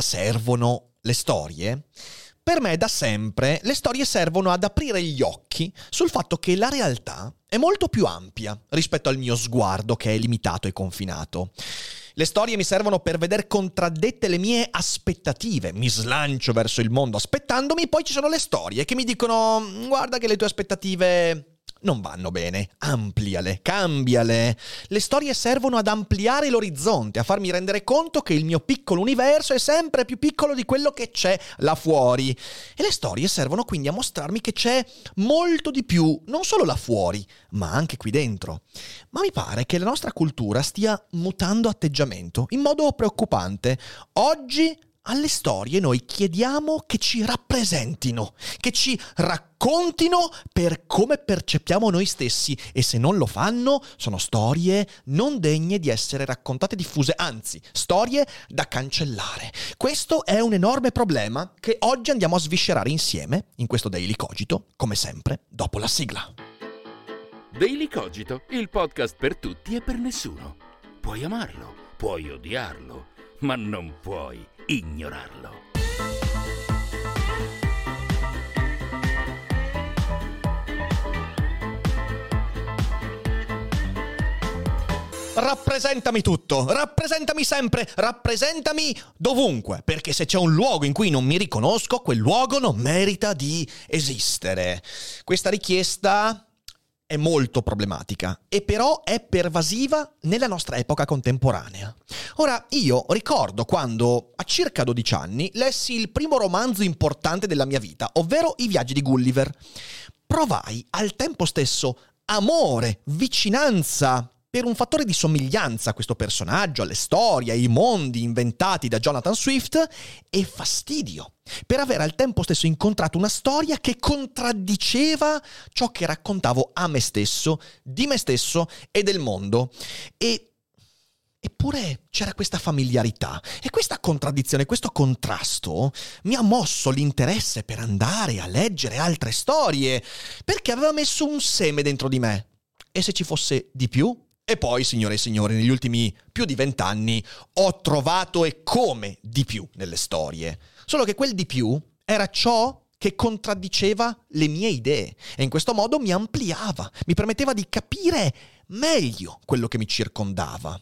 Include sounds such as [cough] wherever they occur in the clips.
Servono le storie? Per me da sempre le storie servono ad aprire gli occhi sul fatto che la realtà è molto più ampia rispetto al mio sguardo che è limitato e confinato. Le storie mi servono per vedere contraddette le mie aspettative, mi slancio verso il mondo aspettandomi, poi ci sono le storie che mi dicono guarda che le tue aspettative non vanno bene. Ampliale, cambiale. Le storie servono ad ampliare l'orizzonte, a farmi rendere conto che il mio piccolo universo è sempre più piccolo di quello che c'è là fuori. E le storie servono quindi a mostrarmi che c'è molto di più, non solo là fuori, ma anche qui dentro. Ma mi pare che la nostra cultura stia mutando atteggiamento in modo preoccupante. Oggi alle storie noi chiediamo che ci rappresentino, che ci raccontino per come percepiamo noi stessi e se non lo fanno sono storie non degne di essere raccontate e diffuse, anzi storie da cancellare. Questo è un enorme problema che oggi andiamo a sviscerare insieme in questo Daily Cogito, come sempre, dopo la sigla. Daily Cogito, il podcast per tutti e per nessuno. Puoi amarlo, puoi odiarlo, ma non puoi ignorarlo. Rappresentami tutto, rappresentami sempre, rappresentami dovunque, perché se c'è un luogo in cui non mi riconosco, quel luogo non merita di esistere. Questa richiesta è molto problematica e però è pervasiva nella nostra epoca contemporanea. Ora, io ricordo quando a circa 12 anni lessi il primo romanzo importante della mia vita, ovvero I viaggi di Gulliver. Provai al tempo stesso amore, vicinanza per un fattore di somiglianza a questo personaggio, alle storie, ai mondi inventati da Jonathan Swift e fastidio per aver al tempo stesso incontrato una storia che contraddiceva ciò che raccontavo a me stesso, di me stesso e del mondo. E Eppure c'era questa familiarità e questa contraddizione, questo contrasto mi ha mosso l'interesse per andare a leggere altre storie, perché aveva messo un seme dentro di me. E se ci fosse di più? E poi, signore e signori, negli ultimi più di vent'anni ho trovato e come di più nelle storie. Solo che quel di più era ciò che contraddiceva le mie idee e in questo modo mi ampliava, mi permetteva di capire meglio quello che mi circondava.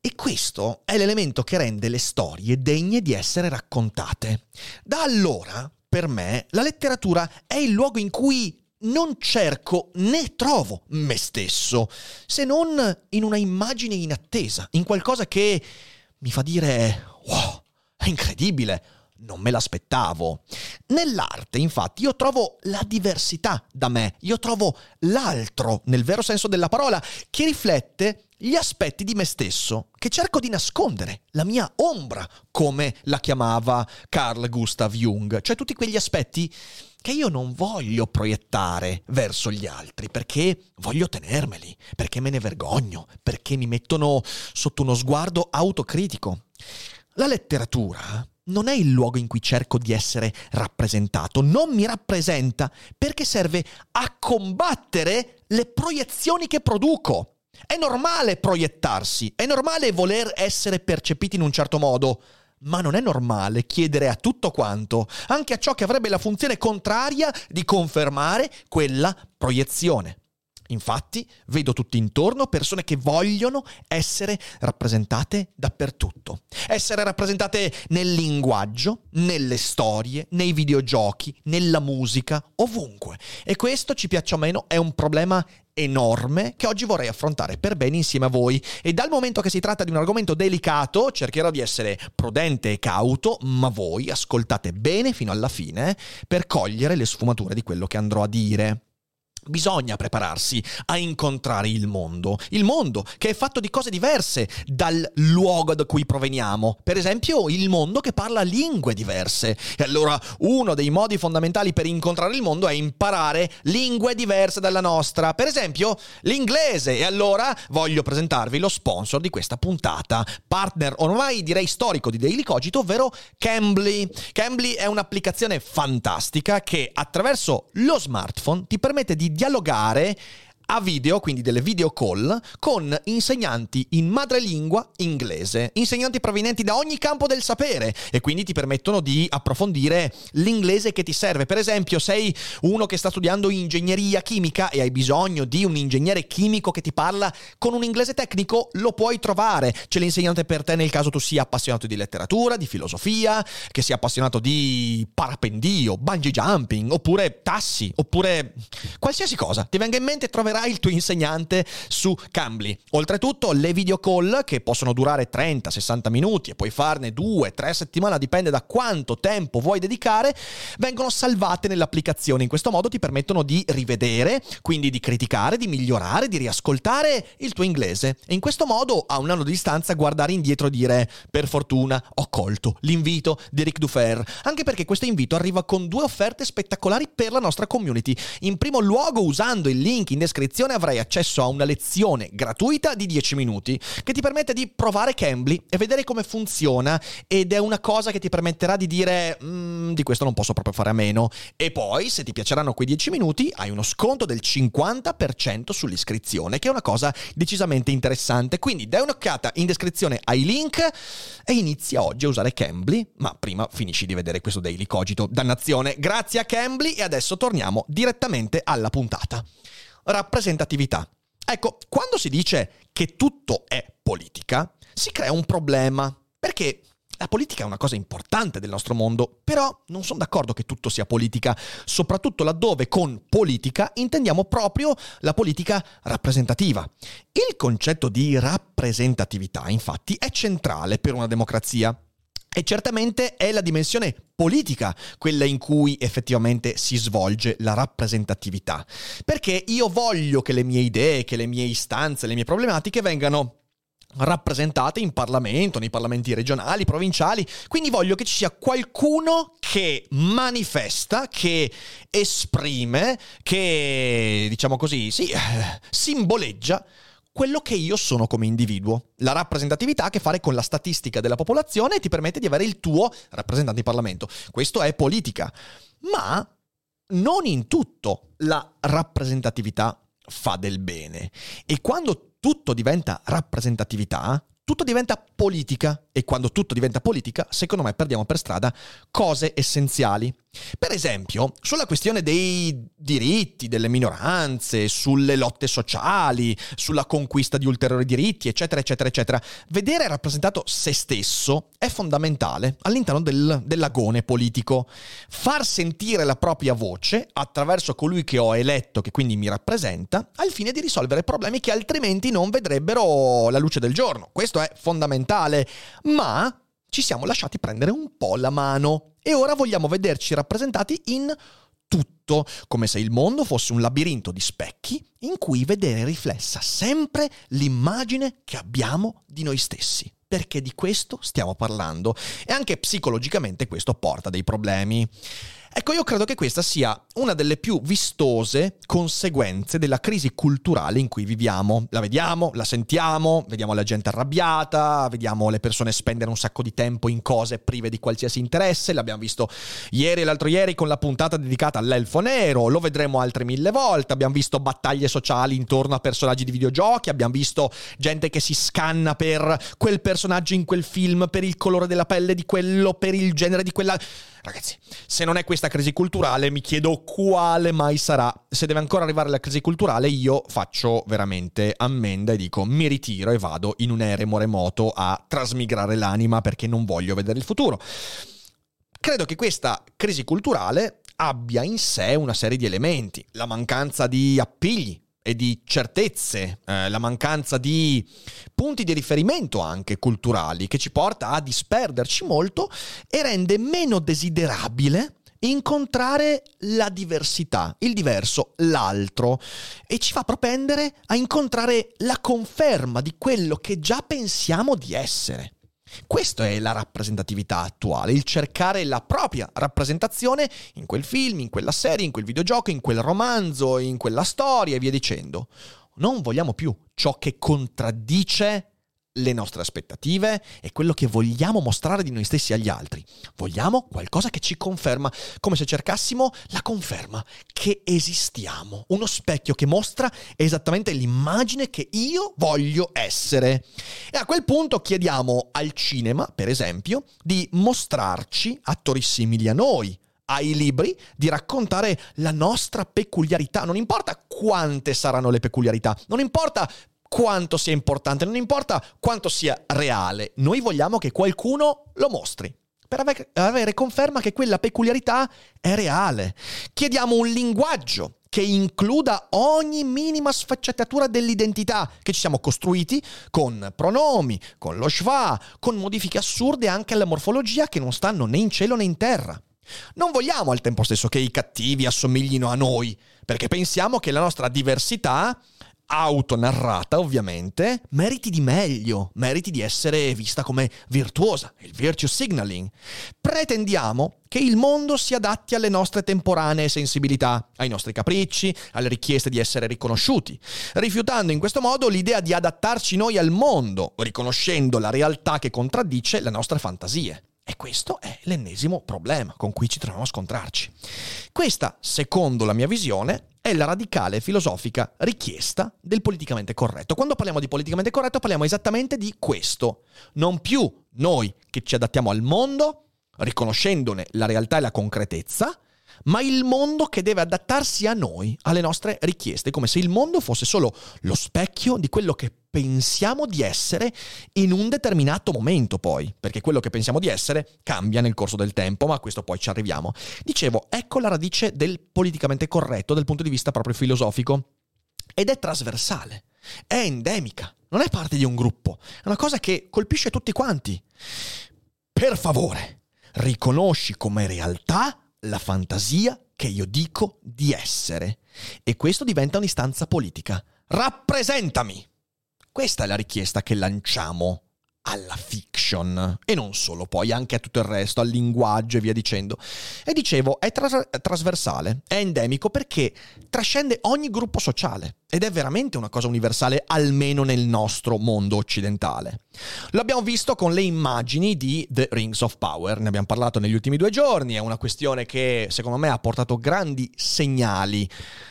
E questo è l'elemento che rende le storie degne di essere raccontate. Da allora, per me, la letteratura è il luogo in cui non cerco né trovo me stesso, se non in una immagine inattesa, in qualcosa che mi fa dire wow, è incredibile, non me l'aspettavo. Nell'arte, infatti, io trovo la diversità da me, io trovo l'altro, nel vero senso della parola, che riflette gli aspetti di me stesso che cerco di nascondere, la mia ombra, come la chiamava Carl Gustav Jung, cioè tutti quegli aspetti che io non voglio proiettare verso gli altri, perché voglio tenermeli, perché me ne vergogno, perché mi mettono sotto uno sguardo autocritico. La letteratura non è il luogo in cui cerco di essere rappresentato, non mi rappresenta perché serve a combattere le proiezioni che produco. È normale proiettarsi, è normale voler essere percepiti in un certo modo, ma non è normale chiedere a tutto quanto, anche a ciò che avrebbe la funzione contraria di confermare quella proiezione. Infatti, vedo tutti intorno persone che vogliono essere rappresentate dappertutto. Essere rappresentate nel linguaggio, nelle storie, nei videogiochi, nella musica, ovunque. E questo, ci piaccia o meno, è un problema enorme che oggi vorrei affrontare per bene insieme a voi. E dal momento che si tratta di un argomento delicato, cercherò di essere prudente e cauto, ma voi ascoltate bene fino alla fine per cogliere le sfumature di quello che andrò a dire. Bisogna prepararsi a incontrare il mondo, il mondo che è fatto di cose diverse dal luogo da cui proveniamo, per esempio il mondo che parla lingue diverse. E allora uno dei modi fondamentali per incontrare il mondo è imparare lingue diverse dalla nostra, per esempio l'inglese. E allora voglio presentarvi lo sponsor di questa puntata, partner ormai direi storico di Daily Cogito, ovvero Cambly. Cambly è un'applicazione fantastica che attraverso lo smartphone ti permette di dialogare a video, quindi delle video call, con insegnanti in madrelingua inglese, insegnanti provenienti da ogni campo del sapere e quindi ti permettono di approfondire l'inglese che ti serve. Per esempio, sei uno che sta studiando ingegneria chimica e hai bisogno di un ingegnere chimico che ti parla con un inglese tecnico, lo puoi trovare. C'è l'insegnante per te nel caso tu sia appassionato di letteratura, di filosofia, che sia appassionato di parapendio, bungee jumping, oppure tassi, oppure qualsiasi cosa. Ti venga in mente troverai troverai il tuo insegnante su Cambly. Oltretutto le video call che possono durare 30-60 minuti e puoi farne 2-3 settimane, dipende da quanto tempo vuoi dedicare, vengono salvate nell'applicazione. In questo modo ti permettono di rivedere, quindi di criticare, di migliorare, di riascoltare il tuo inglese. E in questo modo a un anno di distanza guardare indietro e dire per fortuna ho colto l'invito di Rick Dufer. Anche perché questo invito arriva con due offerte spettacolari per la nostra community. In primo luogo usando il link in descrizione iscrizione avrai accesso a una lezione gratuita di 10 minuti che ti permette di provare Cambly e vedere come funziona ed è una cosa che ti permetterà di dire mm, di questo non posso proprio fare a meno. E poi se ti piaceranno quei 10 minuti hai uno sconto del 50% sull'iscrizione che è una cosa decisamente interessante. Quindi dai un'occhiata in descrizione ai link e inizia oggi a usare Cambly ma prima finisci di vedere questo daily cogito. Dannazione. Grazie a Cambly e adesso torniamo direttamente alla puntata rappresentatività. Ecco, quando si dice che tutto è politica, si crea un problema, perché la politica è una cosa importante del nostro mondo, però non sono d'accordo che tutto sia politica, soprattutto laddove con politica intendiamo proprio la politica rappresentativa. Il concetto di rappresentatività, infatti, è centrale per una democrazia. E certamente è la dimensione politica quella in cui effettivamente si svolge la rappresentatività. Perché io voglio che le mie idee, che le mie istanze, le mie problematiche vengano rappresentate in Parlamento, nei parlamenti regionali, provinciali, quindi voglio che ci sia qualcuno che manifesta, che esprime, che diciamo così, sì, eh, simboleggia quello che io sono come individuo. La rappresentatività ha a che fare con la statistica della popolazione e ti permette di avere il tuo rappresentante in Parlamento. Questo è politica. Ma non in tutto la rappresentatività fa del bene. E quando tutto diventa rappresentatività, tutto diventa politica e quando tutto diventa politica, secondo me perdiamo per strada cose essenziali. Per esempio, sulla questione dei diritti delle minoranze, sulle lotte sociali, sulla conquista di ulteriori diritti, eccetera, eccetera, eccetera, vedere rappresentato se stesso è fondamentale all'interno del, dell'agone politico. Far sentire la propria voce attraverso colui che ho eletto, che quindi mi rappresenta, al fine di risolvere problemi che altrimenti non vedrebbero la luce del giorno. Questo è fondamentale, ma ci siamo lasciati prendere un po' la mano e ora vogliamo vederci rappresentati in tutto, come se il mondo fosse un labirinto di specchi in cui vedere riflessa sempre l'immagine che abbiamo di noi stessi. Perché di questo stiamo parlando e anche psicologicamente questo porta dei problemi. Ecco, io credo che questa sia una delle più vistose conseguenze della crisi culturale in cui viviamo. La vediamo, la sentiamo, vediamo la gente arrabbiata, vediamo le persone spendere un sacco di tempo in cose prive di qualsiasi interesse. L'abbiamo visto ieri e l'altro ieri con la puntata dedicata all'elfo nero, lo vedremo altre mille volte. Abbiamo visto battaglie sociali intorno a personaggi di videogiochi, abbiamo visto gente che si scanna per quel personaggio in quel film, per il colore della pelle di quello, per il genere di quella Ragazzi, se non è questa crisi culturale, mi chiedo quale mai sarà. Se deve ancora arrivare la crisi culturale, io faccio veramente ammenda e dico mi ritiro e vado in un eremo remoto a trasmigrare l'anima perché non voglio vedere il futuro. Credo che questa crisi culturale abbia in sé una serie di elementi, la mancanza di appigli, e di certezze, eh, la mancanza di punti di riferimento anche culturali che ci porta a disperderci molto e rende meno desiderabile incontrare la diversità, il diverso, l'altro, e ci fa propendere a incontrare la conferma di quello che già pensiamo di essere. Questa è la rappresentatività attuale, il cercare la propria rappresentazione in quel film, in quella serie, in quel videogioco, in quel romanzo, in quella storia e via dicendo. Non vogliamo più ciò che contraddice le nostre aspettative e quello che vogliamo mostrare di noi stessi agli altri. Vogliamo qualcosa che ci conferma, come se cercassimo la conferma che esistiamo, uno specchio che mostra esattamente l'immagine che io voglio essere. E a quel punto chiediamo al cinema, per esempio, di mostrarci attori simili a noi, ai libri di raccontare la nostra peculiarità. Non importa quante saranno le peculiarità, non importa quanto sia importante, non importa quanto sia reale, noi vogliamo che qualcuno lo mostri per avere conferma che quella peculiarità è reale. Chiediamo un linguaggio che includa ogni minima sfaccettatura dell'identità che ci siamo costruiti con pronomi, con lo schwa, con modifiche assurde anche alla morfologia che non stanno né in cielo né in terra. Non vogliamo al tempo stesso che i cattivi assomiglino a noi, perché pensiamo che la nostra diversità autonarrata ovviamente, meriti di meglio, meriti di essere vista come virtuosa, il virtue signaling. Pretendiamo che il mondo si adatti alle nostre temporanee sensibilità, ai nostri capricci, alle richieste di essere riconosciuti, rifiutando in questo modo l'idea di adattarci noi al mondo, riconoscendo la realtà che contraddice le nostre fantasie. E questo è l'ennesimo problema con cui ci troviamo a scontrarci. Questa, secondo la mia visione, è la radicale filosofica richiesta del politicamente corretto. Quando parliamo di politicamente corretto parliamo esattamente di questo. Non più noi che ci adattiamo al mondo, riconoscendone la realtà e la concretezza, ma il mondo che deve adattarsi a noi, alle nostre richieste, come se il mondo fosse solo lo specchio di quello che pensiamo di essere in un determinato momento poi, perché quello che pensiamo di essere cambia nel corso del tempo, ma a questo poi ci arriviamo. Dicevo, ecco la radice del politicamente corretto dal punto di vista proprio filosofico ed è trasversale, è endemica, non è parte di un gruppo, è una cosa che colpisce tutti quanti. Per favore, riconosci come realtà la fantasia che io dico di essere. E questo diventa un'istanza politica. Rappresentami! Questa è la richiesta che lanciamo alla fiction e non solo, poi anche a tutto il resto, al linguaggio e via dicendo. E dicevo, è tras- trasversale, è endemico perché trascende ogni gruppo sociale ed è veramente una cosa universale, almeno nel nostro mondo occidentale. L'abbiamo visto con le immagini di The Rings of Power, ne abbiamo parlato negli ultimi due giorni, è una questione che secondo me ha portato grandi segnali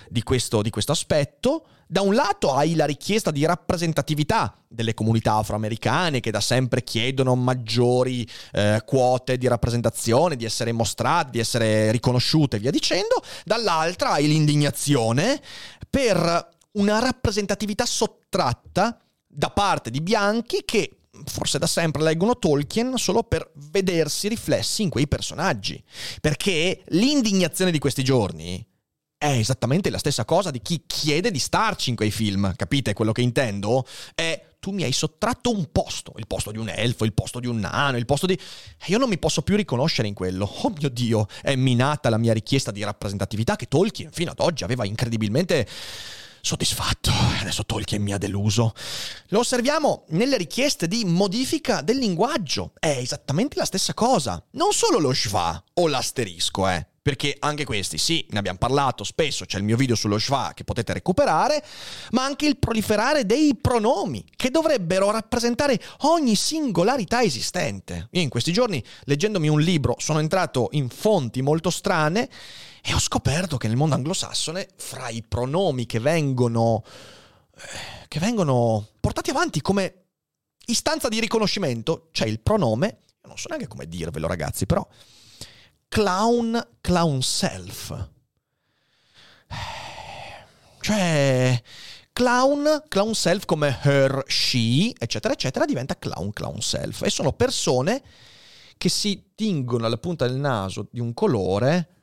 di questo, di questo aspetto. Da un lato hai la richiesta di rappresentatività delle comunità afroamericane che da sempre chiedono maggiori eh, quote di rappresentazione, di essere mostrate, di essere riconosciute e via dicendo. Dall'altra hai l'indignazione per una rappresentatività sottratta da parte di bianchi che forse da sempre leggono Tolkien solo per vedersi riflessi in quei personaggi. Perché l'indignazione di questi giorni è esattamente la stessa cosa di chi chiede di starci in quei film, capite quello che intendo? È tu mi hai sottratto un posto, il posto di un elfo, il posto di un nano, il posto di... Io non mi posso più riconoscere in quello. Oh mio Dio, è minata la mia richiesta di rappresentatività che Tolkien fino ad oggi aveva incredibilmente soddisfatto. Adesso Tolkien mi ha deluso. Lo osserviamo nelle richieste di modifica del linguaggio. È esattamente la stessa cosa. Non solo lo schwa o l'asterisco, eh perché anche questi, sì, ne abbiamo parlato spesso, c'è il mio video sullo schwa che potete recuperare, ma anche il proliferare dei pronomi, che dovrebbero rappresentare ogni singolarità esistente. Io in questi giorni, leggendomi un libro, sono entrato in fonti molto strane e ho scoperto che nel mondo anglosassone, fra i pronomi che vengono, eh, che vengono portati avanti come istanza di riconoscimento, c'è il pronome, non so neanche come dirvelo ragazzi, però clown, clown self. Cioè, clown, clown self come her, she, eccetera, eccetera, diventa clown, clown self. E sono persone che si tingono alla punta del naso di un colore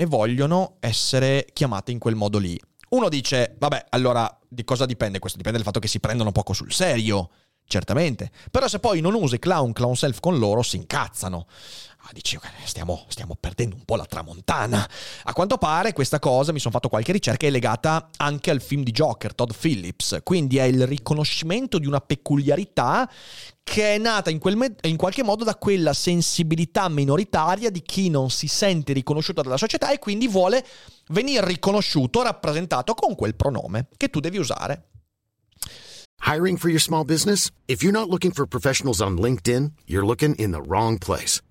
e vogliono essere chiamate in quel modo lì. Uno dice, vabbè, allora di cosa dipende questo? Dipende dal fatto che si prendono poco sul serio certamente. Però se poi non usi clown, clown self con loro, si incazzano. Ah, dici, stiamo, stiamo, perdendo un po' la tramontana. A quanto pare questa cosa, mi sono fatto qualche ricerca, è legata anche al film di Joker, Todd Phillips. Quindi è il riconoscimento di una peculiarità che è nata in, me- in, qualche modo da quella sensibilità minoritaria di chi non si sente riconosciuto dalla società e quindi vuole venire riconosciuto, rappresentato con quel pronome che tu devi usare. Hiring for your small business? If you're not looking for professionals on LinkedIn, you're looking in the wrong place.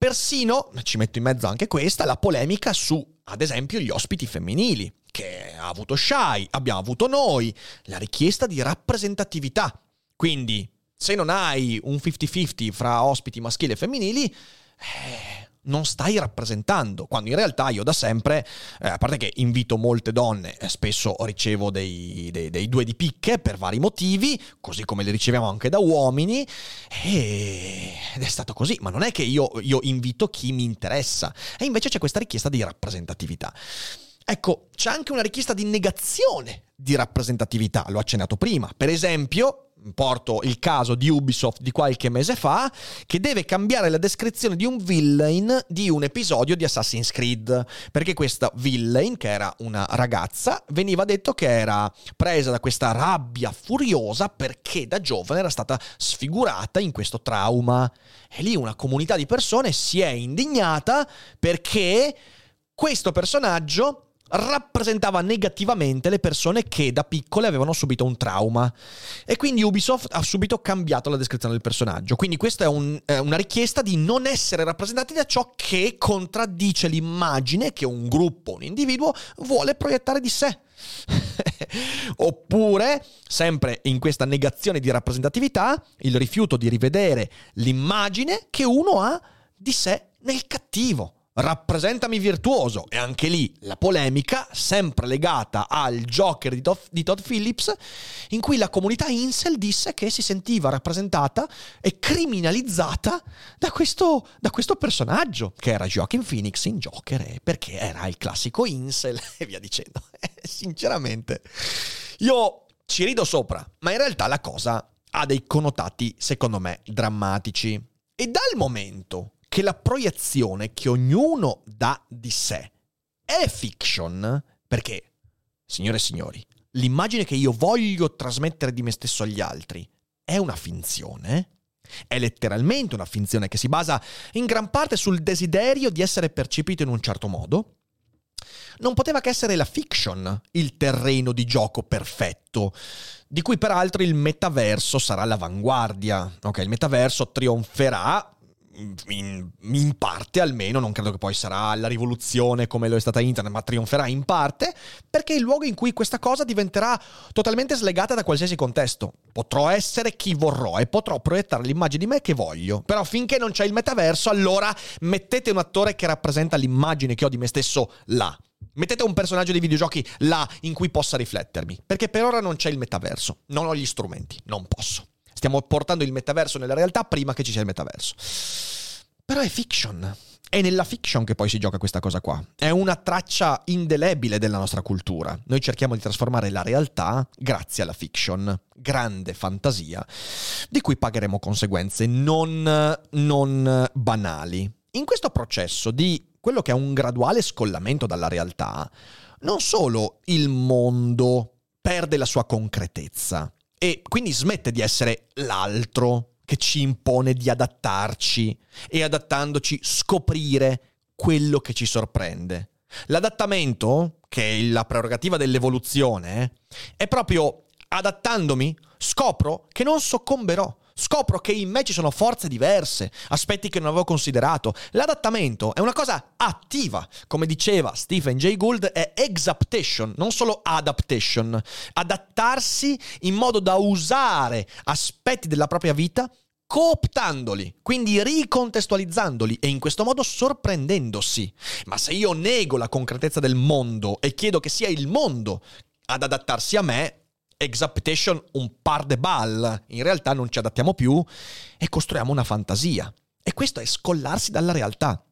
Persino, ci metto in mezzo anche questa, la polemica su, ad esempio, gli ospiti femminili, che ha avuto Shai, abbiamo avuto noi, la richiesta di rappresentatività. Quindi, se non hai un 50-50 fra ospiti maschili e femminili, eh, non stai rappresentando, quando in realtà io da sempre, eh, a parte che invito molte donne, eh, spesso ricevo dei, dei, dei, due di picche per vari motivi, così come le riceviamo anche da uomini, e... ed è stato così, ma non è che io, io invito chi mi interessa, e invece c'è questa richiesta di rappresentatività. Ecco, c'è anche una richiesta di negazione di rappresentatività, l'ho accennato prima. Per esempio, porto il caso di Ubisoft di qualche mese fa, che deve cambiare la descrizione di un villain di un episodio di Assassin's Creed, perché questa villain, che era una ragazza, veniva detto che era presa da questa rabbia furiosa perché da giovane era stata sfigurata in questo trauma. E lì una comunità di persone si è indignata perché questo personaggio rappresentava negativamente le persone che da piccole avevano subito un trauma. E quindi Ubisoft ha subito cambiato la descrizione del personaggio. Quindi questa è, un, è una richiesta di non essere rappresentati da ciò che contraddice l'immagine che un gruppo, un individuo vuole proiettare di sé. [laughs] Oppure, sempre in questa negazione di rappresentatività, il rifiuto di rivedere l'immagine che uno ha di sé nel cattivo rappresentami virtuoso. E anche lì la polemica, sempre legata al Joker di, Todd, di Todd Phillips, in cui la comunità Incel disse che si sentiva rappresentata e criminalizzata da questo, da questo personaggio, che era Joaquin Phoenix in Joker, perché era il classico Incel [laughs] e via dicendo. [laughs] Sinceramente, io ci rido sopra, ma in realtà la cosa ha dei connotati, secondo me, drammatici. E dal momento che la proiezione che ognuno dà di sé è fiction, perché, signore e signori, l'immagine che io voglio trasmettere di me stesso agli altri è una finzione, è letteralmente una finzione che si basa in gran parte sul desiderio di essere percepito in un certo modo, non poteva che essere la fiction il terreno di gioco perfetto, di cui peraltro il metaverso sarà l'avanguardia. Ok, il metaverso trionferà in, in, parte almeno, non credo che poi sarà la rivoluzione come lo è stata internet, ma trionferà in parte, perché è il luogo in cui questa cosa diventerà totalmente slegata da qualsiasi contesto. Potrò essere chi vorrò e potrò proiettare l'immagine di me che voglio, però finché non c'è il metaverso, allora mettete un attore che rappresenta l'immagine che ho di me stesso là. Mettete un personaggio dei videogiochi là in cui possa riflettermi, perché per ora non c'è il metaverso, non ho gli strumenti, non posso. Stiamo portando il metaverso nella realtà prima che ci sia il metaverso. Però è fiction. È nella fiction che poi si gioca questa cosa qua. È una traccia indelebile della nostra cultura. Noi cerchiamo di trasformare la realtà grazie alla fiction. Grande fantasia, di cui pagheremo conseguenze non, non banali. In questo processo di quello che è un graduale scollamento dalla realtà, non solo il mondo perde la sua concretezza, e quindi smette di essere l'altro che ci impone di adattarci e adattandoci scoprire quello che ci sorprende. L'adattamento, che è la prerogativa dell'evoluzione, è proprio adattandomi scopro che non soccomberò, Scopro che in me ci sono forze diverse, aspetti che non avevo considerato. L'adattamento è una cosa attiva. Come diceva Stephen Jay Gould, è exaptation, non solo adaptation. Adattarsi in modo da usare aspetti della propria vita cooptandoli, quindi ricontestualizzandoli e in questo modo sorprendendosi. Ma se io nego la concretezza del mondo e chiedo che sia il mondo ad adattarsi a me, exaptation un par de ball, in realtà non ci adattiamo più e costruiamo una fantasia. E questo è scollarsi dalla realtà.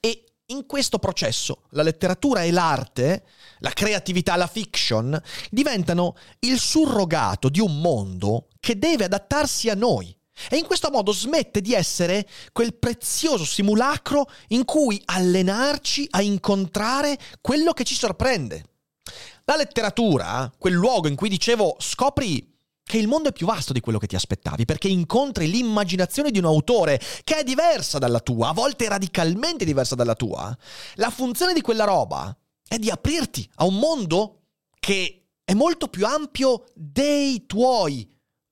E in questo processo la letteratura e l'arte, la creatività, la fiction, diventano il surrogato di un mondo che deve adattarsi a noi. E in questo modo smette di essere quel prezioso simulacro in cui allenarci a incontrare quello che ci sorprende. La letteratura, quel luogo in cui dicevo scopri che il mondo è più vasto di quello che ti aspettavi, perché incontri l'immaginazione di un autore che è diversa dalla tua, a volte radicalmente diversa dalla tua. La funzione di quella roba è di aprirti a un mondo che è molto più ampio dei tuoi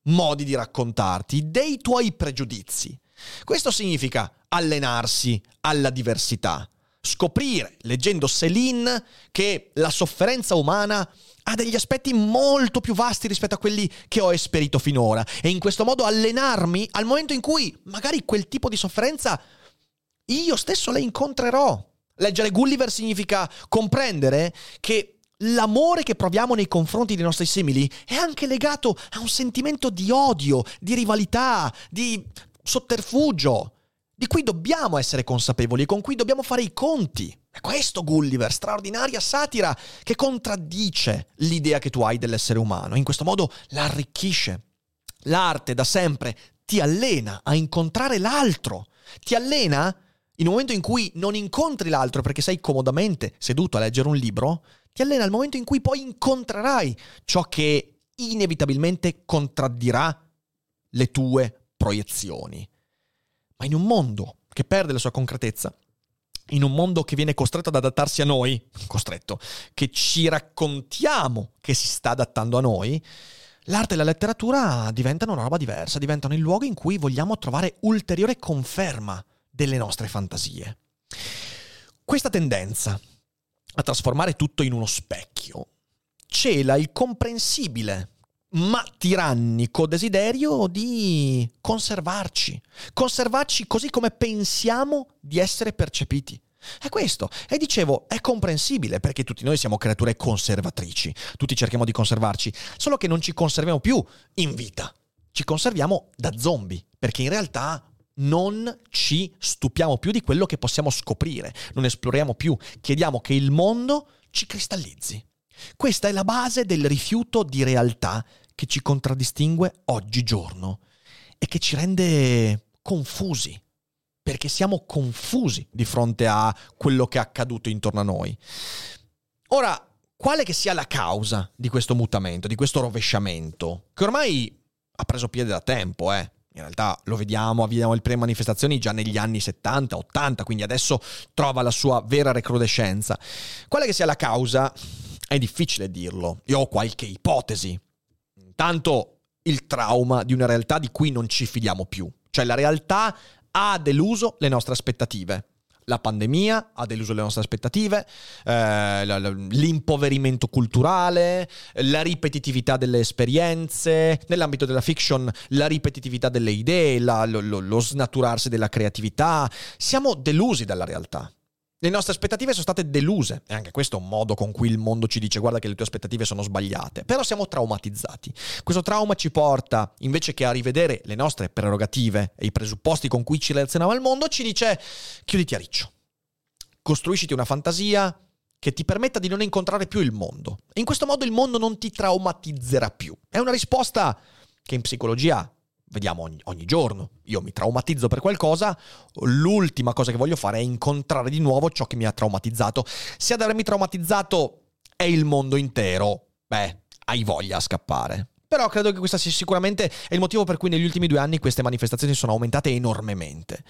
modi di raccontarti, dei tuoi pregiudizi. Questo significa allenarsi alla diversità, scoprire, leggendo Céline, che la sofferenza umana ha degli aspetti molto più vasti rispetto a quelli che ho esperito finora e in questo modo allenarmi al momento in cui magari quel tipo di sofferenza io stesso la incontrerò. Leggere Gulliver significa comprendere che l'amore che proviamo nei confronti dei nostri simili è anche legato a un sentimento di odio, di rivalità, di sotterfugio, di cui dobbiamo essere consapevoli e con cui dobbiamo fare i conti. È questo Gulliver, straordinaria satira che contraddice l'idea che tu hai dell'essere umano, in questo modo l'arricchisce. L'arte da sempre ti allena a incontrare l'altro, ti allena in un momento in cui non incontri l'altro perché sei comodamente seduto a leggere un libro, ti allena al momento in cui poi incontrerai ciò che inevitabilmente contraddirà le tue proiezioni. Ma in un mondo che perde la sua concretezza, in un mondo che viene costretto ad adattarsi a noi, costretto, che ci raccontiamo che si sta adattando a noi, l'arte e la letteratura diventano una roba diversa, diventano il luogo in cui vogliamo trovare ulteriore conferma delle nostre fantasie. Questa tendenza a trasformare tutto in uno specchio cela il comprensibile ma tirannico desiderio di conservarci, conservarci così come pensiamo di essere percepiti. È questo. E dicevo, è comprensibile perché tutti noi siamo creature conservatrici, tutti cerchiamo di conservarci, solo che non ci conserviamo più in vita, ci conserviamo da zombie, perché in realtà non ci stupiamo più di quello che possiamo scoprire, non esploriamo più, chiediamo che il mondo ci cristallizzi. Questa è la base del rifiuto di realtà che ci contraddistingue oggigiorno e che ci rende confusi, perché siamo confusi di fronte a quello che è accaduto intorno a noi. Ora, quale che sia la causa di questo mutamento, di questo rovesciamento, che ormai ha preso piede da tempo, eh? In realtà lo vediamo, avviamo le prime manifestazioni già negli anni 70, 80, quindi adesso trova la sua vera recrudescenza. Quale che sia la causa, è difficile dirlo. Io ho qualche ipotesi. Intanto il trauma di una realtà di cui non ci fidiamo più. Cioè la realtà ha deluso le nostre aspettative. La pandemia ha deluso le nostre aspettative, eh, l'impoverimento culturale, la ripetitività delle esperienze, nell'ambito della fiction la ripetitività delle idee, la, lo, lo snaturarsi della creatività. Siamo delusi dalla realtà. Le nostre aspettative sono state deluse e anche questo è un modo con cui il mondo ci dice guarda che le tue aspettative sono sbagliate, però siamo traumatizzati. Questo trauma ci porta, invece che a rivedere le nostre prerogative e i presupposti con cui ci relazioniamo al mondo, ci dice chiuditi a riccio, costruisciti una fantasia che ti permetta di non incontrare più il mondo. In questo modo il mondo non ti traumatizzerà più. È una risposta che in psicologia vediamo ogni, ogni, giorno. Io mi traumatizzo per qualcosa, l'ultima cosa che voglio fare è incontrare di nuovo ciò che mi ha traumatizzato. Se ad avermi traumatizzato è il mondo intero, beh, hai voglia a scappare. Però credo che questo sia sicuramente il motivo per cui negli ultimi due anni queste manifestazioni sono aumentate enormemente.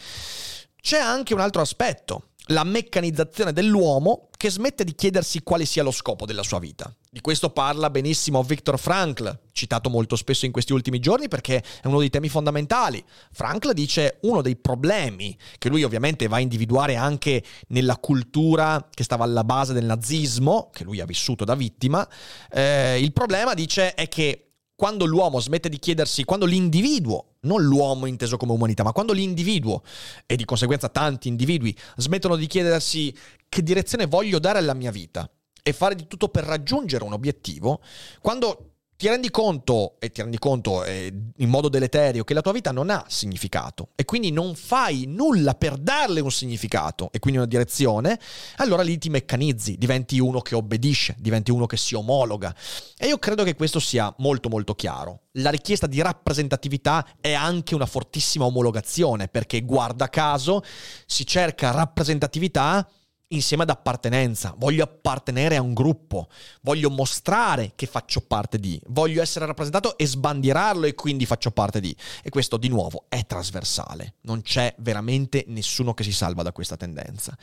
C'è anche un altro aspetto la meccanizzazione dell'uomo che smette di chiedersi quale sia lo scopo della sua vita. Di questo parla benissimo Viktor Frankl, citato molto spesso in questi ultimi giorni perché è uno dei temi fondamentali. Frankl dice uno dei problemi che lui ovviamente va a individuare anche nella cultura che stava alla base del nazismo, che lui ha vissuto da vittima, eh, il problema dice è che quando l'uomo smette di chiedersi, quando l'individuo non l'uomo inteso come umanità, ma quando l'individuo, e di conseguenza tanti individui, smettono di chiedersi che direzione voglio dare alla mia vita e fare di tutto per raggiungere un obiettivo, quando ti rendi conto, e ti rendi conto eh, in modo deleterio, che la tua vita non ha significato e quindi non fai nulla per darle un significato e quindi una direzione, allora lì ti meccanizzi, diventi uno che obbedisce, diventi uno che si omologa. E io credo che questo sia molto molto chiaro. La richiesta di rappresentatività è anche una fortissima omologazione, perché guarda caso si cerca rappresentatività insieme ad appartenenza, voglio appartenere a un gruppo, voglio mostrare che faccio parte di, voglio essere rappresentato e sbandierarlo e quindi faccio parte di. E questo di nuovo è trasversale, non c'è veramente nessuno che si salva da questa tendenza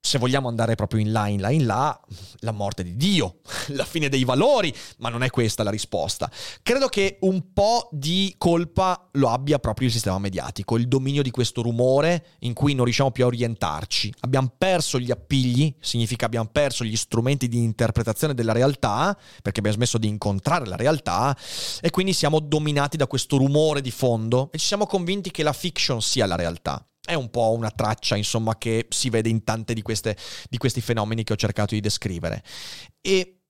se vogliamo andare proprio in là, in là, in là, la morte di Dio, [laughs] la fine dei valori, ma non è questa la risposta. Credo che un po' di colpa lo abbia proprio il sistema mediatico, il dominio di questo rumore in cui non riusciamo più a orientarci. Abbiamo perso gli appigli, significa abbiamo perso gli strumenti di interpretazione della realtà, perché abbiamo smesso di incontrare la realtà, e quindi siamo dominati da questo rumore di fondo e ci siamo convinti che la fiction sia la realtà è un po' una traccia, insomma, che si vede in tante di, di questi fenomeni che ho cercato di descrivere. E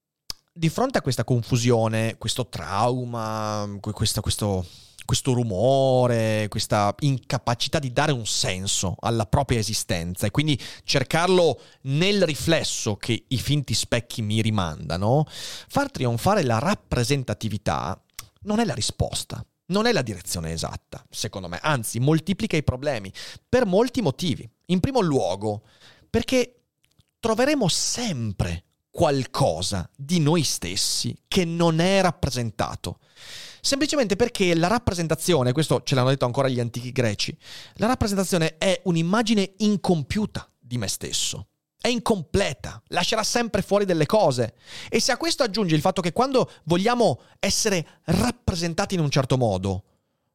di fronte a questa confusione, questo trauma, questo, questo, questo rumore, questa incapacità di dare un senso alla propria esistenza e quindi cercarlo nel riflesso che i finti specchi mi rimandano, far trionfare la rappresentatività non è la risposta non è la direzione esatta, secondo me, anzi moltiplica i problemi per molti motivi. In primo luogo, perché troveremo sempre qualcosa di noi stessi che non è rappresentato. Semplicemente perché la rappresentazione, questo ce l'hanno detto ancora gli antichi greci, la rappresentazione è un'immagine incompiuta di me stesso è incompleta, lascerà sempre fuori delle cose. E se a questo aggiungi il fatto che quando vogliamo essere rappresentati in un certo modo,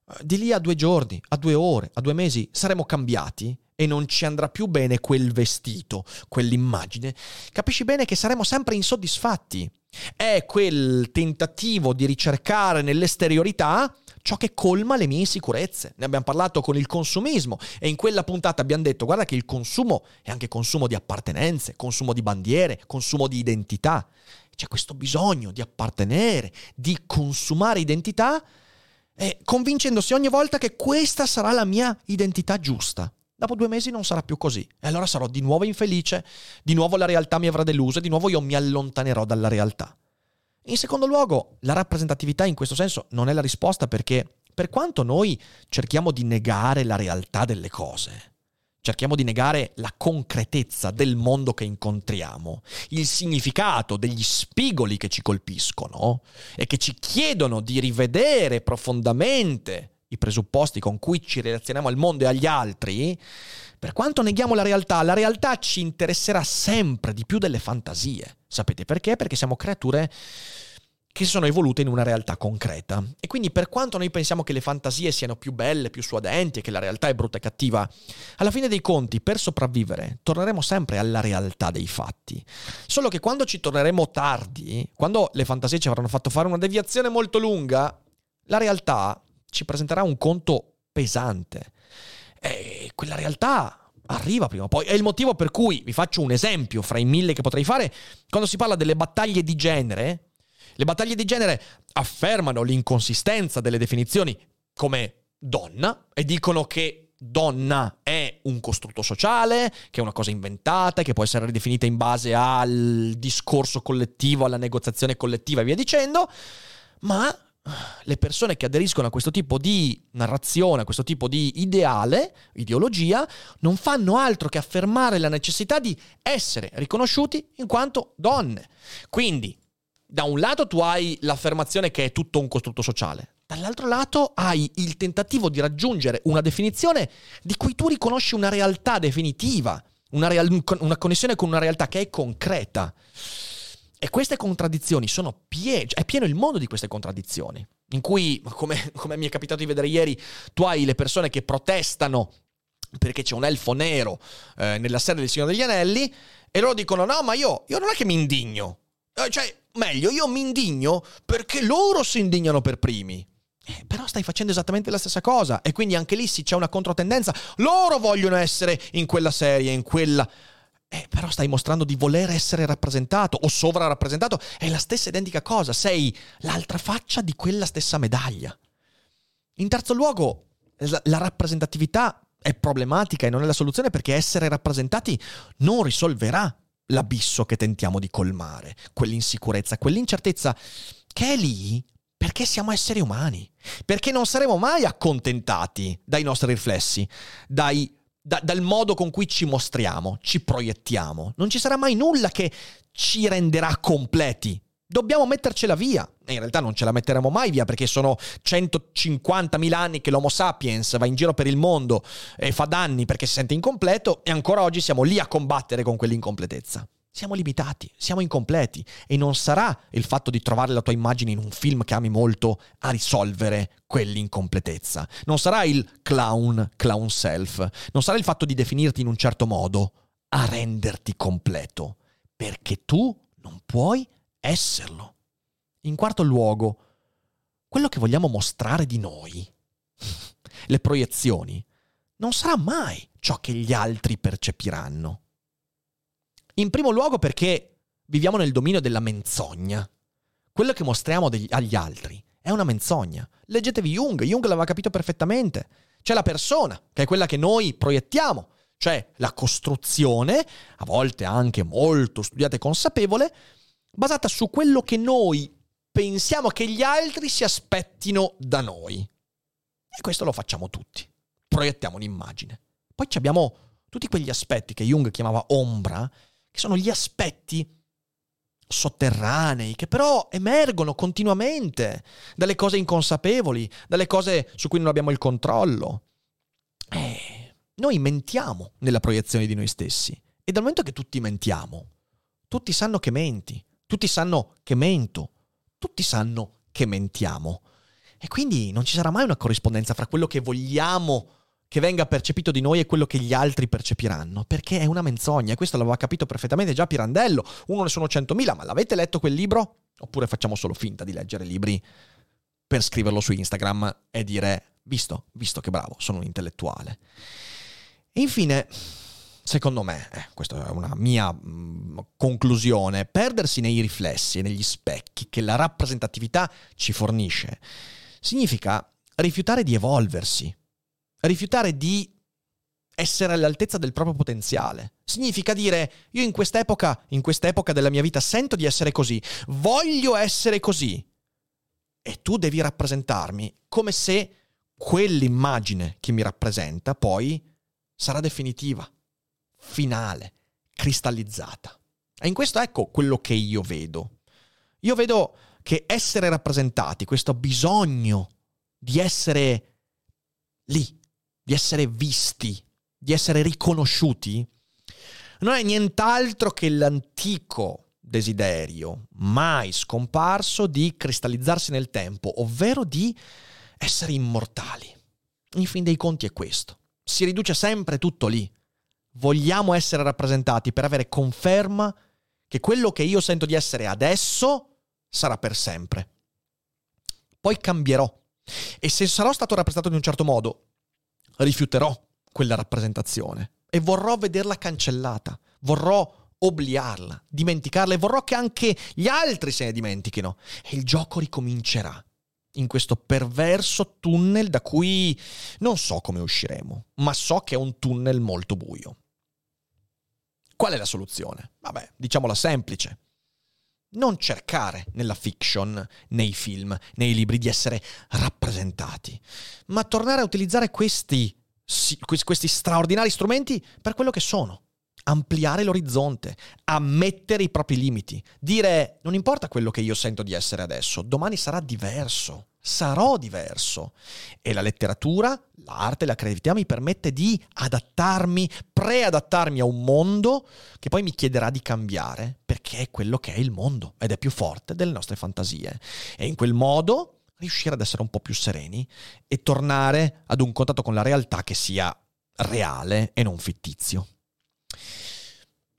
eh, di lì a due giorni, a due ore, a due mesi saremo cambiati e non ci andrà più bene quel vestito, quell'immagine, capisci bene che saremo sempre insoddisfatti. È quel tentativo di ricercare nell'esteriorità ciò che colma le mie insicurezze. Ne abbiamo parlato con il consumismo e in quella puntata abbiamo detto guarda che il consumo è anche consumo di appartenenze, consumo di bandiere, consumo di identità. C'è questo bisogno di appartenere, di consumare identità, eh, convincendosi ogni volta che questa sarà la mia identità giusta. Dopo due mesi non sarà più così e allora sarò di nuovo infelice, di nuovo la realtà mi avrà deluso e di nuovo io mi allontanerò dalla realtà. In secondo luogo, la rappresentatività in questo senso non è la risposta perché per quanto noi cerchiamo di negare la realtà delle cose, cerchiamo di negare la concretezza del mondo che incontriamo, il significato degli spigoli che ci colpiscono e che ci chiedono di rivedere profondamente i presupposti con cui ci relazioniamo al mondo e agli altri, per quanto neghiamo la realtà, la realtà ci interesserà sempre di più delle fantasie. Sapete perché? Perché siamo creature che sono evolute in una realtà concreta. E quindi per quanto noi pensiamo che le fantasie siano più belle, più suadenti e che la realtà è brutta e cattiva, alla fine dei conti, per sopravvivere, torneremo sempre alla realtà dei fatti. Solo che quando ci torneremo tardi, quando le fantasie ci avranno fatto fare una deviazione molto lunga, la realtà ci presenterà un conto pesante. E quella realtà arriva prima o poi. È il motivo per cui, vi faccio un esempio fra i mille che potrei fare, quando si parla delle battaglie di genere, le battaglie di genere affermano l'inconsistenza delle definizioni come donna e dicono che donna è un costrutto sociale, che è una cosa inventata, che può essere ridefinita in base al discorso collettivo, alla negoziazione collettiva e via dicendo, ma le persone che aderiscono a questo tipo di narrazione, a questo tipo di ideale, ideologia, non fanno altro che affermare la necessità di essere riconosciuti in quanto donne. Quindi, da un lato tu hai l'affermazione che è tutto un costrutto sociale, dall'altro lato hai il tentativo di raggiungere una definizione di cui tu riconosci una realtà definitiva, una, real- una connessione con una realtà che è concreta. E queste contraddizioni sono piene, cioè è pieno il mondo di queste contraddizioni, in cui, come, come mi è capitato di vedere ieri, tu hai le persone che protestano perché c'è un elfo nero eh, nella serie del Signore degli Anelli e loro dicono no ma io, io non è che mi indigno, eh, cioè meglio io mi indigno perché loro si indignano per primi. Eh, però stai facendo esattamente la stessa cosa e quindi anche lì sì c'è una controtendenza. Loro vogliono essere in quella serie, in quella... Eh, però stai mostrando di voler essere rappresentato o sovrarappresentato. È la stessa identica cosa, sei l'altra faccia di quella stessa medaglia. In terzo luogo, la, rappresentatività è problematica e non è la soluzione perché essere rappresentati non risolverà l'abisso che tentiamo di colmare, quell'insicurezza, quell'incertezza che è lì perché siamo esseri umani, perché non saremo mai accontentati dai nostri riflessi, dai, da, dal modo con cui ci mostriamo, ci proiettiamo. Non ci sarà mai nulla che ci renderà completi. Dobbiamo mettercela via. E in realtà non ce la metteremo mai via perché sono 150.000 anni che l'Homo sapiens va in giro per il mondo e fa danni perché si sente incompleto e ancora oggi siamo lì a combattere con quell'incompletezza. Siamo limitati, siamo incompleti e non sarà il fatto di trovare la tua immagine in un film che ami molto a risolvere quell'incompletezza. Non sarà il clown, clown self. Non sarà il fatto di definirti in un certo modo a renderti completo. Perché tu non puoi esserlo. In quarto luogo, quello che vogliamo mostrare di noi, [laughs] le proiezioni, non sarà mai ciò che gli altri percepiranno. In primo luogo perché viviamo nel dominio della menzogna. Quello che mostriamo degli, agli altri è una menzogna. Leggetevi Jung, Jung l'aveva capito perfettamente. C'è la persona, che è quella che noi proiettiamo, cioè la costruzione, a volte anche molto studiata e consapevole, basata su quello che noi pensiamo che gli altri si aspettino da noi. E questo lo facciamo tutti. Proiettiamo un'immagine. Poi abbiamo tutti quegli aspetti che Jung chiamava ombra, che sono gli aspetti sotterranei, che però emergono continuamente dalle cose inconsapevoli, dalle cose su cui non abbiamo il controllo. Eh, noi mentiamo nella proiezione di noi stessi. E dal momento che tutti mentiamo, tutti sanno che menti, tutti sanno che mento, tutti sanno che mentiamo. E quindi non ci sarà mai una corrispondenza fra quello che vogliamo che venga percepito di noi e quello che gli altri percepiranno, perché è una menzogna, e questo l'aveva capito perfettamente già Pirandello, uno ne sono centomila, ma l'avete letto quel libro? Oppure facciamo solo finta di leggere libri per scriverlo su Instagram e dire, visto, visto che bravo, sono un intellettuale. E infine, secondo me, eh, questa è una mia mh, mm, conclusione, perdersi nei riflessi e negli specchi che la rappresentatività ci fornisce, significa rifiutare di evolversi, rifiutare di essere all'altezza del proprio potenziale. Significa dire io in quest'epoca, in quest'epoca della mia vita sento di essere così, voglio essere così. E tu devi rappresentarmi come se quell'immagine che mi rappresenta poi sarà definitiva, finale, cristallizzata. E in questo ecco quello che io vedo. Io vedo che essere rappresentati, questo bisogno di essere lì, di essere visti, di essere riconosciuti, non è nient'altro che l'antico desiderio, mai scomparso, di cristallizzarsi nel tempo, ovvero di essere immortali. In fin dei conti è questo. Si riduce sempre tutto lì. Vogliamo essere rappresentati per avere conferma che quello che io sento di essere adesso sarà per sempre. Poi cambierò. E se sarò stato rappresentato in un certo modo, rifiuterò quella rappresentazione e vorrò vederla cancellata, vorrò obliarla, dimenticarla e vorrò che anche gli altri se ne dimentichino. E il gioco ricomincerà in questo perverso tunnel da cui non so come usciremo, ma so che è un tunnel molto buio. Qual è la soluzione? Vabbè, diciamola semplice. Non cercare nella fiction, nei film, nei libri di essere rappresentati, ma tornare a utilizzare questi, questi straordinari strumenti per quello che sono. Ampliare l'orizzonte, ammettere i propri limiti, dire non importa quello che io sento di essere adesso, domani sarà diverso sarò diverso. E la letteratura, l'arte, la creatività mi permette di adattarmi, preadattarmi a un mondo che poi mi chiederà di cambiare, perché è quello che è il mondo ed è più forte delle nostre fantasie. E in quel modo riuscire ad essere un po' più sereni e tornare ad un contatto con la realtà che sia reale e non fittizio.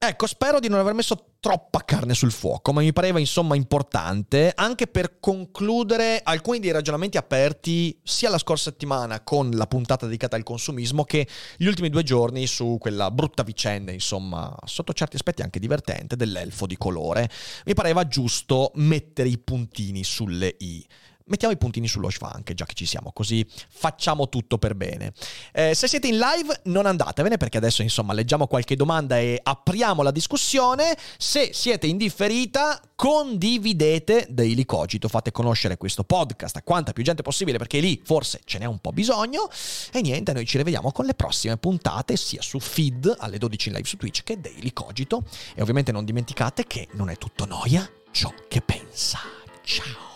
Ecco, spero di non aver messo troppa carne sul fuoco, ma mi pareva insomma importante anche per concludere alcuni dei ragionamenti aperti sia la scorsa settimana con la puntata dedicata al consumismo che gli ultimi due giorni su quella brutta vicenda, insomma, sotto certi aspetti anche divertente, dell'elfo di colore. Mi pareva giusto mettere i puntini sulle i mettiamo i puntini sullo schwank, già che ci siamo, così facciamo tutto per bene. Eh, se siete in live non andatevene perché adesso insomma leggiamo qualche domanda e apriamo la discussione. Se siete in differita condividete Daily Cogito, fate conoscere questo podcast a quanta più gente possibile perché lì forse ce n'è un po' bisogno. E niente, noi ci rivediamo con le prossime puntate sia su feed alle 12 in live su Twitch che Daily Cogito. E ovviamente non dimenticate che non è tutto noia ciò che pensa. Ciao.